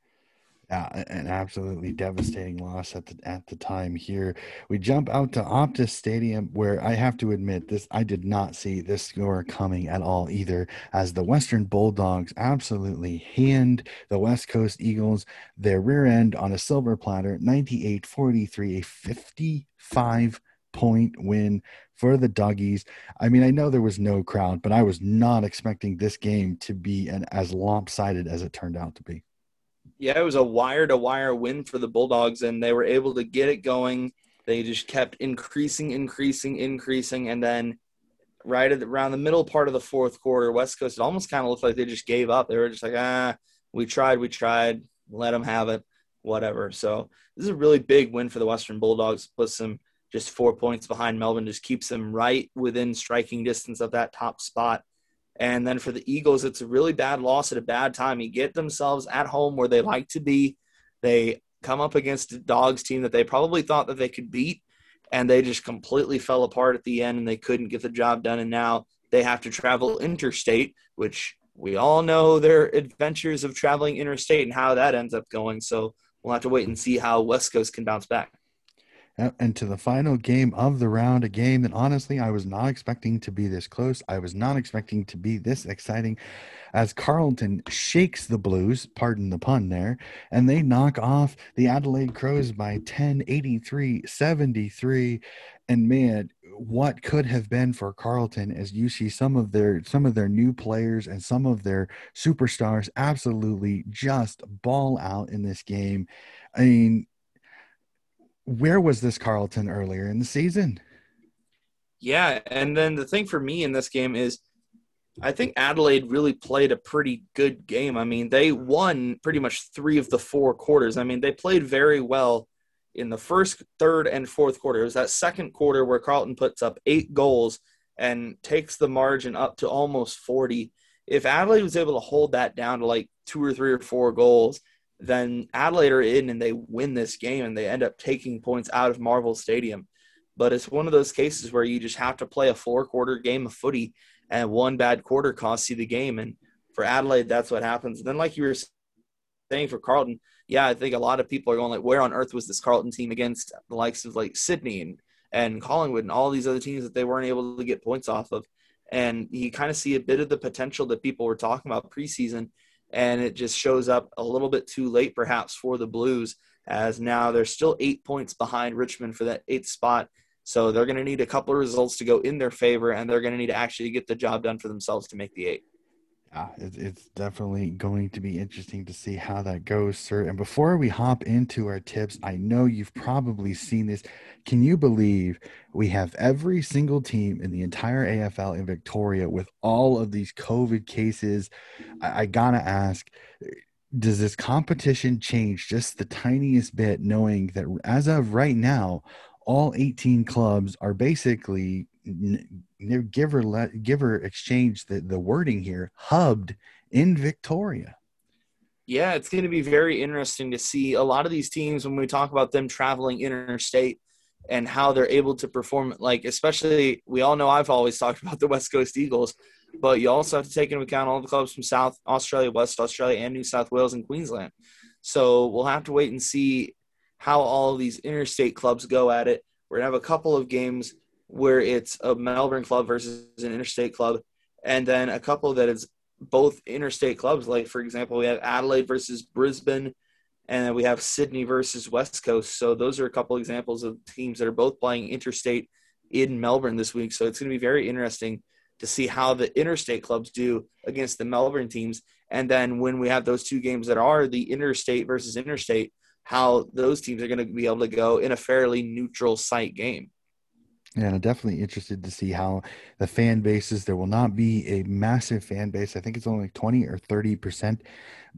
Yeah, an absolutely devastating loss at the at the time here. We jump out to Optus Stadium where I have to admit this I did not see this score coming at all either as the Western Bulldogs absolutely hand the West Coast Eagles their rear end on a silver platter 98-43 a 55 point win for the doggies. I mean, I know there was no crowd, but I was not expecting this game to be an, as lopsided as it turned out to be yeah, it was a wire to wire win for the Bulldogs, and they were able to get it going. They just kept increasing, increasing, increasing, and then right the, around the middle part of the fourth quarter, West Coast it almost kind of looked like they just gave up. They were just like, ah, we tried, we tried, let them have it, whatever. So this is a really big win for the Western Bulldogs. Puts them just four points behind Melbourne, just keeps them right within striking distance of that top spot. And then for the Eagles, it's a really bad loss at a bad time. You get themselves at home where they like to be. They come up against a dogs team that they probably thought that they could beat, and they just completely fell apart at the end and they couldn't get the job done. And now they have to travel interstate, which we all know their adventures of traveling interstate and how that ends up going. So we'll have to wait and see how West Coast can bounce back. And to the final game of the round, a game that honestly I was not expecting to be this close. I was not expecting to be this exciting as Carlton shakes the Blues, pardon the pun there, and they knock off the Adelaide Crows by 10, 83, 73. And man, what could have been for Carlton as you see some of their some of their new players and some of their superstars absolutely just ball out in this game. I mean, where was this Carlton earlier in the season? Yeah, and then the thing for me in this game is I think Adelaide really played a pretty good game. I mean, they won pretty much 3 of the 4 quarters. I mean, they played very well in the first, third, and fourth quarter. It was that second quarter where Carlton puts up 8 goals and takes the margin up to almost 40. If Adelaide was able to hold that down to like 2 or 3 or 4 goals, then Adelaide are in and they win this game and they end up taking points out of Marvel Stadium. But it's one of those cases where you just have to play a four quarter game of footy and one bad quarter costs you the game. And for Adelaide, that's what happens. And then, like you were saying for Carlton, yeah, I think a lot of people are going like, where on earth was this Carlton team against the likes of like Sydney and, and Collingwood and all these other teams that they weren't able to get points off of. And you kind of see a bit of the potential that people were talking about preseason and it just shows up a little bit too late perhaps for the Blues as now they're still eight points behind Richmond for that eighth spot. So they're going to need a couple of results to go in their favor, and they're going to need to actually get the job done for themselves to make the eight. Yeah, it's definitely going to be interesting to see how that goes, sir. And before we hop into our tips, I know you've probably seen this. Can you believe we have every single team in the entire AFL in Victoria with all of these COVID cases? I, I gotta ask, does this competition change just the tiniest bit, knowing that as of right now, all 18 clubs are basically give or let give or exchange the, the wording here hubbed in victoria. Yeah it's going to be very interesting to see a lot of these teams when we talk about them traveling interstate and how they're able to perform like especially we all know i've always talked [LAUGHS] about the west coast eagles but you also have to take into account all the clubs from south australia west australia and new south wales and queensland. So we'll have to wait and see how all these interstate clubs go at it. We're going to have a couple of games where it's a Melbourne club versus an interstate club, and then a couple that is both interstate clubs. Like for example, we have Adelaide versus Brisbane, and we have Sydney versus West Coast. So those are a couple examples of teams that are both playing interstate in Melbourne this week. So it's going to be very interesting to see how the interstate clubs do against the Melbourne teams. And then when we have those two games that are the interstate versus interstate, how those teams are going to be able to go in a fairly neutral site game. And I'm definitely interested to see how the fan bases. There will not be a massive fan base. I think it's only like 20 or 30 percent,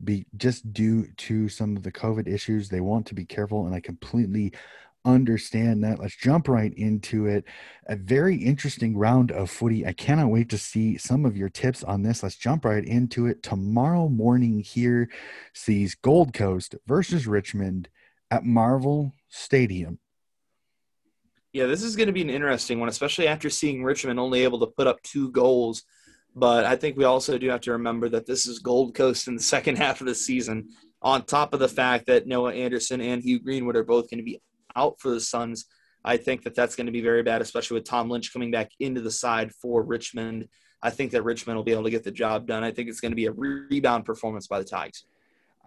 be just due to some of the COVID issues. They want to be careful, and I completely understand that. Let's jump right into it. A very interesting round of footy. I cannot wait to see some of your tips on this. Let's jump right into it. Tomorrow morning here sees Gold Coast versus Richmond at Marvel Stadium. Yeah, this is going to be an interesting one, especially after seeing Richmond only able to put up two goals. But I think we also do have to remember that this is Gold Coast in the [LAUGHS] second half of the season, on top of the fact that Noah Anderson and Hugh Greenwood are both going to be out for the Suns. I think that that's going to be very bad, especially with Tom Lynch coming back into the side for Richmond. I think that Richmond will be able to get the job done. I think it's going to be a rebound performance by the Tigers.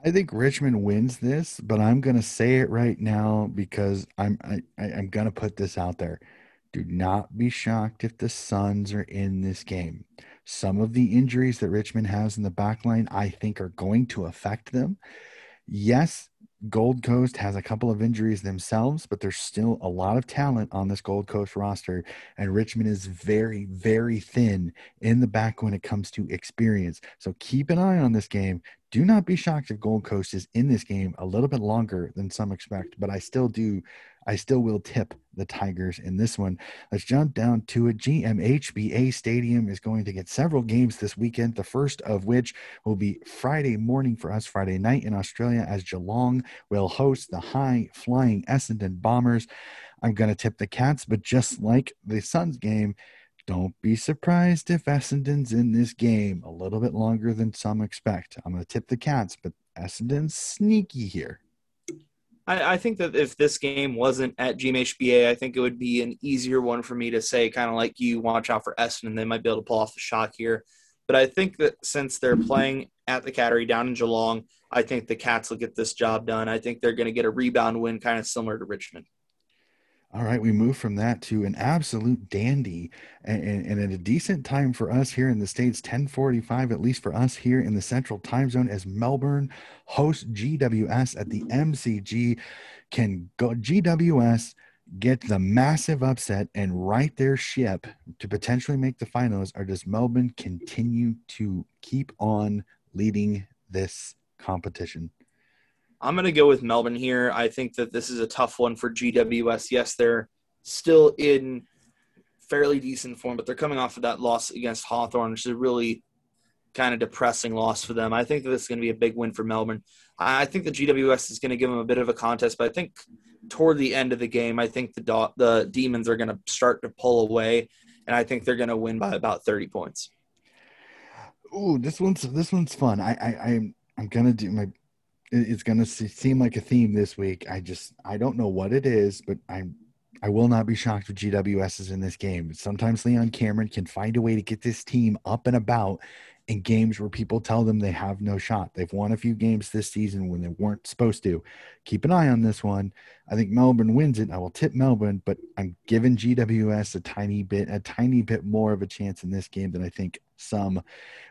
I think Richmond wins this, but I'm going to say it right now because I'm I, I'm going to put this out there. Do not be shocked if the Suns are in this game. Some of the injuries that Richmond has in the back line, I think, are going to affect them. Yes, Gold Coast has a couple of injuries themselves, but there's still a lot of talent on this Gold Coast roster. And Richmond is very, very thin in the back when it comes to experience. So keep an eye on this game do not be shocked if Gold Coast is in this game a little bit longer than some expect, but I still do I still will tip the Tigers in this one. Let's jump down to it. GMHBA Stadium is going to get several games this weekend, the first of which will be Friday morning for us, Friday night in Australia, as Geelong will host the high flying Essendon Bombers. I'm going to tip the Cats, but just like the Suns game, don't be surprised if Essendon's in this game a little bit longer than some expect. I'm going to tip the Cats, but Essendon's sneaky here. I, I, think that if this game wasn't at GMHBA, I think it would be an easier one for me to say, kind of like you watch out for Essendon. They might be able to pull off the shock here. But I think that since they're playing at the Cattery down in Geelong, I think the Cats will get this job done. I think they're going to get a rebound win, kind of similar to Richmond. All right, we move from that to an absolute dandy and, and, at a decent time for us here in the States, 1045, at least for us here in the central time zone, as Melbourne hosts GWS at the MCG. Can go GWS get the massive upset and right their ship to potentially make the finals, or does Melbourne continue to keep on leading this competition? I'm going to go with Melbourne here. I think that this is a tough one for GWS. Yes, they're still in fairly decent form, but they're coming off of that loss against Hawthorn, which is a really kind of depressing loss for them. I think that this is going to be a big win for Melbourne. I think the GWS is going to give them a bit of a contest, but I think toward the end of the game, I think the do- the Demons are going to start to pull away, and I think they're going to win by about 30 points. Ooh, this one's this one's fun. I, I I'm I'm gonna do my it's going to seem like a theme this week. I just I don't know what it is, but I'm I will not be shocked if GWS is in this game. Sometimes Leon Cameron can find a way to get this team up and about in games where people tell them they have no shot. They've won a few games this season when they weren't supposed to. Keep an eye on this one. I think Melbourne wins it. I will tip Melbourne, but I'm giving GWS a tiny bit, a tiny bit more of a chance in this game than I think some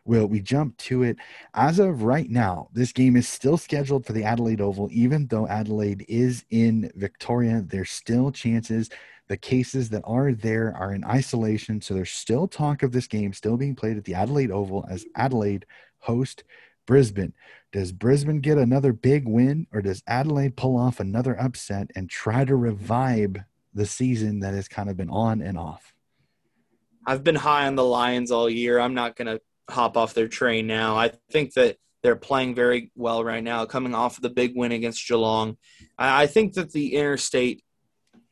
will. We jump to it. As of right now, this game is still scheduled for the Adelaide Oval, even though Adelaide is in Victoria. There's still chances. The cases that are there are in isolation. So there's still talk of this game still being played at the Adelaide Oval as Adelaide host Brisbane. Does Brisbane get another big win or does Adelaide pull off another upset and try to revive the season that has kind of been on and off? I've been high on the Lions all year. I'm not going to hop off their train now. I think that they're playing very well right now, coming off of the big win against Geelong. I think that the interstate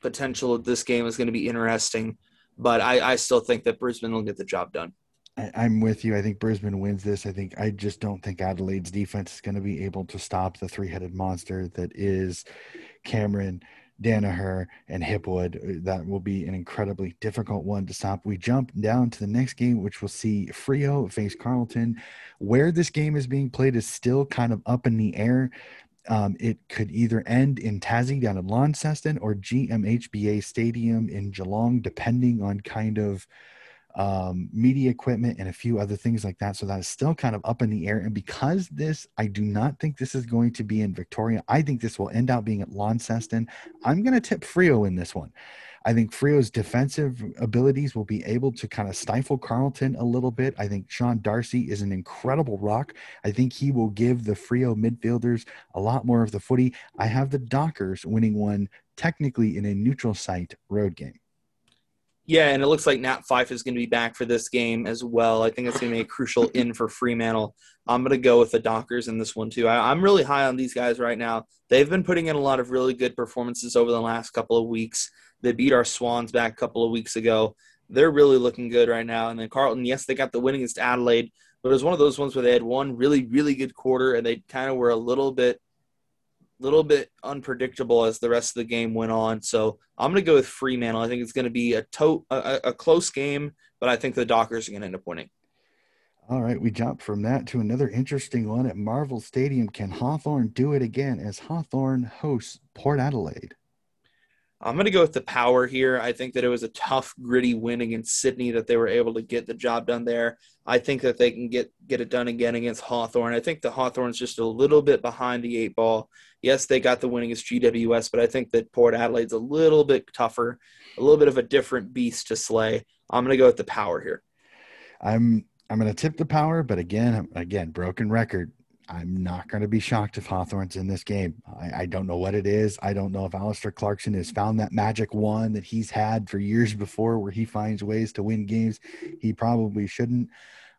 potential of this game is going to be interesting, but I, I still think that Brisbane will get the job done. I, am with you. I think Brisbane wins this. I think I just don't think Adelaide's defense is going to be able to stop the three-headed monster that is Cameron Daniher, and Hipwood. Uh, that will be an incredibly difficult one to stop. We jump down to the next game, which will see Freo face Carlton. Where this game is being played is still kind of up in the air. Um, it could either end in Tassie down in Launceston or GMHBA Stadium in Geelong, depending on kind of um, media equipment and a few other things like that. So that is still kind of up in the air. And because this, I do not think this is going to be in Victoria. I think this will end up being at Launceston. I'm going to tip Freo in this one. I think Freo's defensive abilities will be able to kind of stifle Carlton a little bit. I think Sean Darcy is an incredible rock. I think he will give the Freo midfielders a lot more of the footy. I have the Dockers winning one technically in a neutral site road game. Yeah, and it looks like Nat Fyfe is going to be back for this game as well. I think it's going to be a crucial [LAUGHS] in for Fremantle. I'm going to go with the Dockers in this one too. I, am really high on these guys right now. They've been putting in a lot of really good performances over the last couple of weeks. They beat our Swans back a couple of weeks ago. They're really looking good right now. And then Carlton, yes, they got the win against Adelaide, but it was one of those ones where they had one really, really good quarter and they kind of were a little bit little bit unpredictable as the rest of the game went on. So I'm going to go with Fremantle. I think it's going to be a, to- a, a close game, but I think the Dockers are going to end up winning. All right, we jump from that to another interesting one at Marvel Stadium. Can Hawthorn do it again as Hawthorn hosts Port Adelaide? I'm going to go with the power here. I think that it was a tough, gritty win against Sydney that they were able to get the job done there. I think that they can get get it done again against Hawthorn. I think the Hawthorn's just a little bit behind the eight ball. Yes, they got the win against GWS, but I think that Port Adelaide's a little bit tougher, a little bit of a different beast to slay. I'm going to go with the power here. I'm I'm going to tip the power, but again, again, broken record. I'm not going to be shocked if Hawthorn's in this game. I, I, don't know what it is. I don't know if Alastair Clarkson has found that magic wand that he's had for years before where he finds ways to win games. He probably shouldn't.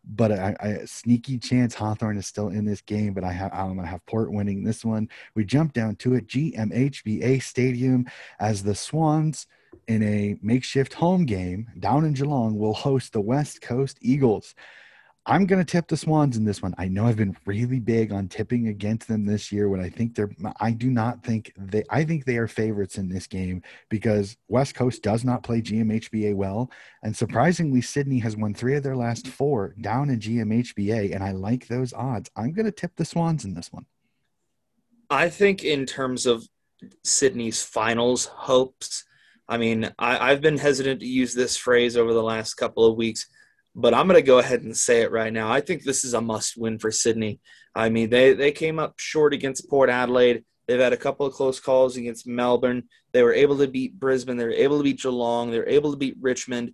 But I sneaky chance Hawthorne is still in this game, but I have I'm gonna have Port winning this one. We jump down to it, GMHBA Stadium as the Swans in a makeshift home game down in Geelong will host the West Coast Eagles. I'm going to tip the Swans in this one. I know I've been really big on tipping against them this year when I think they're I do not think they I think they are favorites in this game because West Coast does not play GMHBA well and surprisingly Sydney has won 3 of their last 4 down in GMHBA and I like those odds. I'm going to tip the Swans in this one. I think in terms of Sydney's finals hopes, I mean, I, I've been hesitant to use this phrase over the last couple of weeks but I'm going to go ahead and say it right now. I think this is a must win for Sydney. I mean, they, they came up short against Port Adelaide. They've had a couple of close calls against Melbourne. They were able to beat Brisbane. They were able to beat Geelong. They were able to beat Richmond.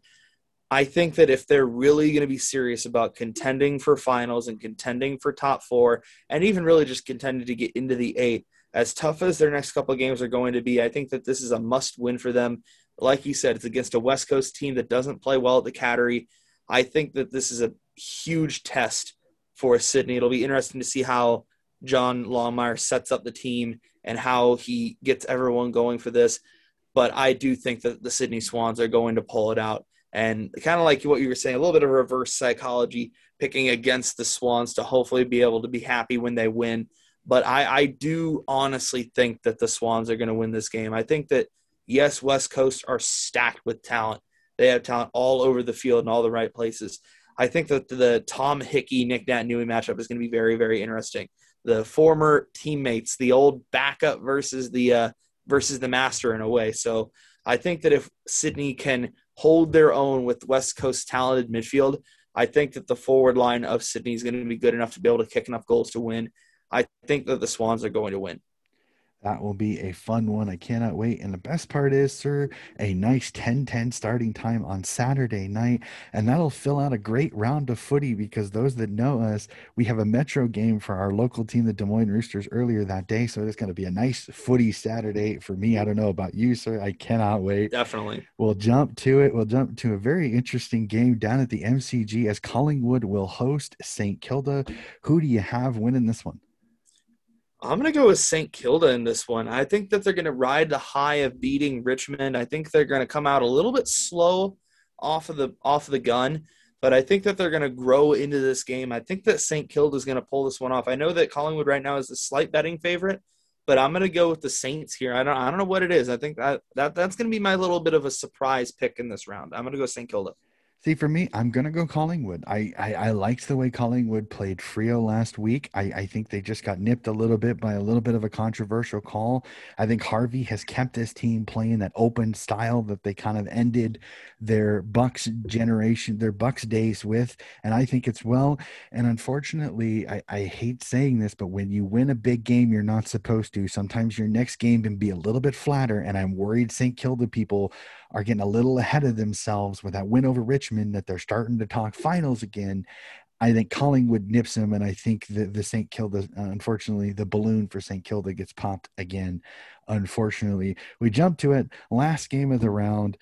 I think that if they're really going to be serious about contending for finals and contending for top four, and even really just contending to get into the eight, as tough as their next couple of games are going to be, I think that this is a must win for them. Like you said, it's against a West Coast team that doesn't play well at the Cattery. I think that this is a huge test for Sydney. It'll be interesting to see how John Longmire sets up the team and how he gets everyone going for this. But I do think that the Sydney Swans are going to pull it out. And kind of like what you were saying, a little bit of reverse psychology, picking against the Swans to hopefully be able to be happy when they win. But I, I do honestly think that the Swans are going to win this game. I think that, yes, West Coast are stacked with talent. They have talent all over the field in all the right places. I think that the Tom Hickey Nic Naitanui matchup is going to be very very interesting. The former teammates, the old backup versus the uh, versus the master in a way. So I think that if Sydney can hold their own with West Coast talented midfield, I think that the forward line of Sydney is going to be good enough to be able to kick enough goals to win. I think that the Swans are going to win. That will be a fun one. I cannot wait. And the best part is, sir, a nice 10 10 starting time on Saturday night. And that'll fill out a great round of footy because those that know us, we have a Metro game for our local team, the Des Moines Roosters, earlier that day. So it's going to be a nice footy Saturday for me. I don't know about you, sir. I cannot wait. Definitely. We'll jump to it. We'll jump to a very interesting game down at the MCG as Collingwood will host St. Kilda. Who do you have winning this one? I'm going to go with St. Kilda in this one. I think that they're going to ride the high of beating Richmond. I think they're going to come out a little bit slow off of the off of the gun, but I think that they're going to grow into this game. I think that St. Kilda is going to pull this one off. I know that Collingwood right now is the slight betting favorite, but I'm going to go with the Saints here. I don't I don't know what it is. I think that, that that's going to be my little bit of a surprise pick in this round. I'm going to go St. Kilda. See, for me, I'm gonna go Collingwood. I, I, I liked the way Collingwood played Freo last week. I, I think they just got nipped a little bit by a little bit of a controversial call. I think Harvey has kept this team playing that open style that they kind of ended their Bucks generation, their Bucks days with, and I think it's well. And unfortunately, I, I hate saying this, but when you win a big game, you're not supposed to. Sometimes your next game can be a little bit flatter, and I'm worried St. Kilda people are getting a little ahead of themselves with that win over Richmond that they're starting to talk finals again. I think Collingwood nips him, and I think the, the St. Kilda, uh, unfortunately, the balloon for St. Kilda gets popped again. Unfortunately, we jump to it. Last game of the round.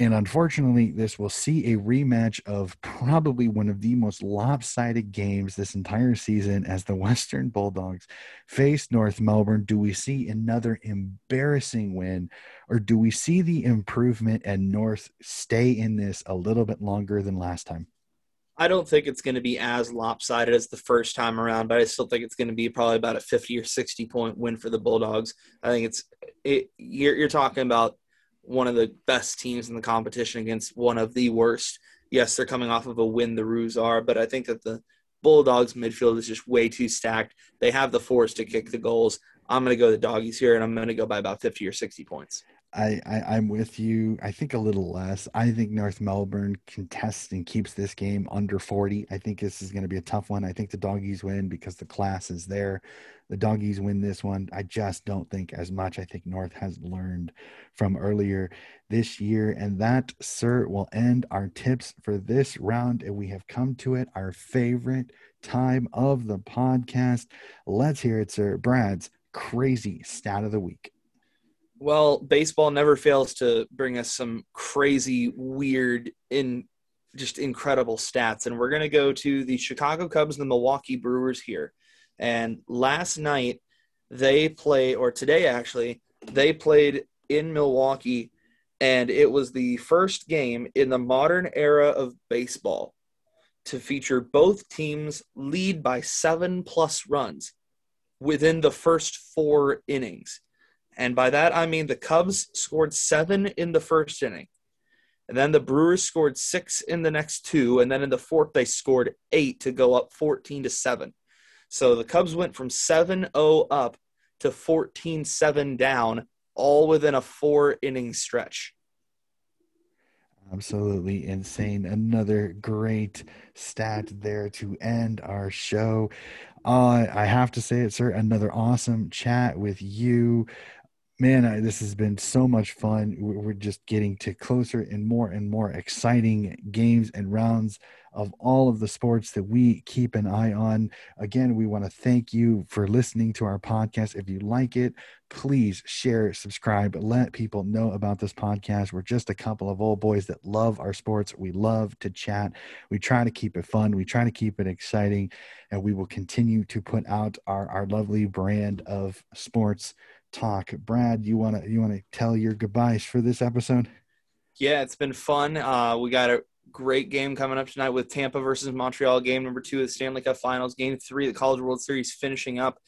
And unfortunately, this will see a rematch of probably one of the most lopsided games this entire season as the [LAUGHS] Western Bulldogs face North Melbourne. Do we see another embarrassing win, or do we see the improvement and North stay in this a little bit longer than last time? I don't think it's going to be as lopsided as the first time around, but I still think it's going to be probably about a 50 or 60 point win for the Bulldogs. I think it's it, you're, you're talking about one of the best teams in the competition against one of the worst. Yes, they're coming off of a win, the Roos are, but I think that the Bulldogs midfield is just way too stacked. They have the force to kick the goals. I'm going to go the doggies here, and I'm going to go by about 50 or 60 points. I, I am with you. I think a little less. I think North Melbourne contests and keeps this game under 40. I think this is going to be a tough one. I think the doggies win because the class is there. The doggies win this one. I just don't think as much. I think North has learned from earlier this year. And that, sir, will end our tips for this round. And we have come to it, our favorite time of the podcast. Let's hear it, sir. Brad's crazy stat of the week. Well, baseball never fails to bring us some crazy, weird, in just incredible stats. And we're going to go to the Chicago Cubs and the Milwaukee Brewers here. And last night, they play, or today actually, they played in Milwaukee, and it was the first game in the modern era of baseball to feature both teams lead by seven plus runs within the first four innings. And by that, I mean the Cubs scored seven in the first inning. And then the Brewers scored six in the next two. And then in the fourth, they scored eight to go up 14 to seven. So the Cubs went from 7 0 up to 14 7 down, all within a four inning stretch. Absolutely insane. Another great stat there to end our show. Uh, I have to say it, sir. Another awesome chat with you. Man, I, this has been so much fun. We're just getting to closer and more and more exciting games and rounds of all of the sports that we keep an eye on. Again, we want to thank you for listening to our podcast. If you like it, please share, subscribe, let people know about this podcast. We're just a couple of old boys that love our sports. We love to chat. We try to keep it fun, we try to keep it exciting, and we will continue to put out our, our lovely brand of sports talk. Brad, you want to you want to tell your goodbyes for this episode? Yeah, it's been fun. Uh, we got a great game coming up tonight with Tampa versus Montreal, game number two of the Stanley Cup Finals, game three of the College World Series finishing up.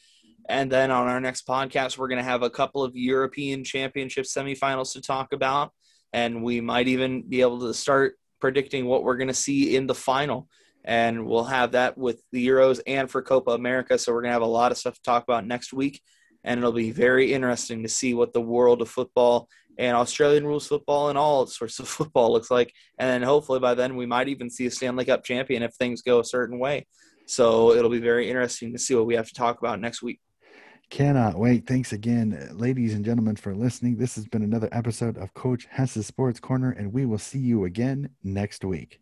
And then on our next podcast, we're going to have a couple of European Championship semifinals to talk about. And we might even be able to start predicting what we're going to see in the final. And we'll have that with the Euros and for Copa America. So we're going to have a lot of stuff to talk about next week and it'll be very interesting to see what the world of football and Australian rules football and all sorts of [LAUGHS] football looks like. And then hopefully by then we might even see a Stanley Cup champion if things go a certain way. So it'll be very interesting to see what we have to talk about next week. Cannot wait. Thanks again, ladies and gentlemen, for listening. This has been another episode of Coach Hess's Sports Corner, and we will see you again next week.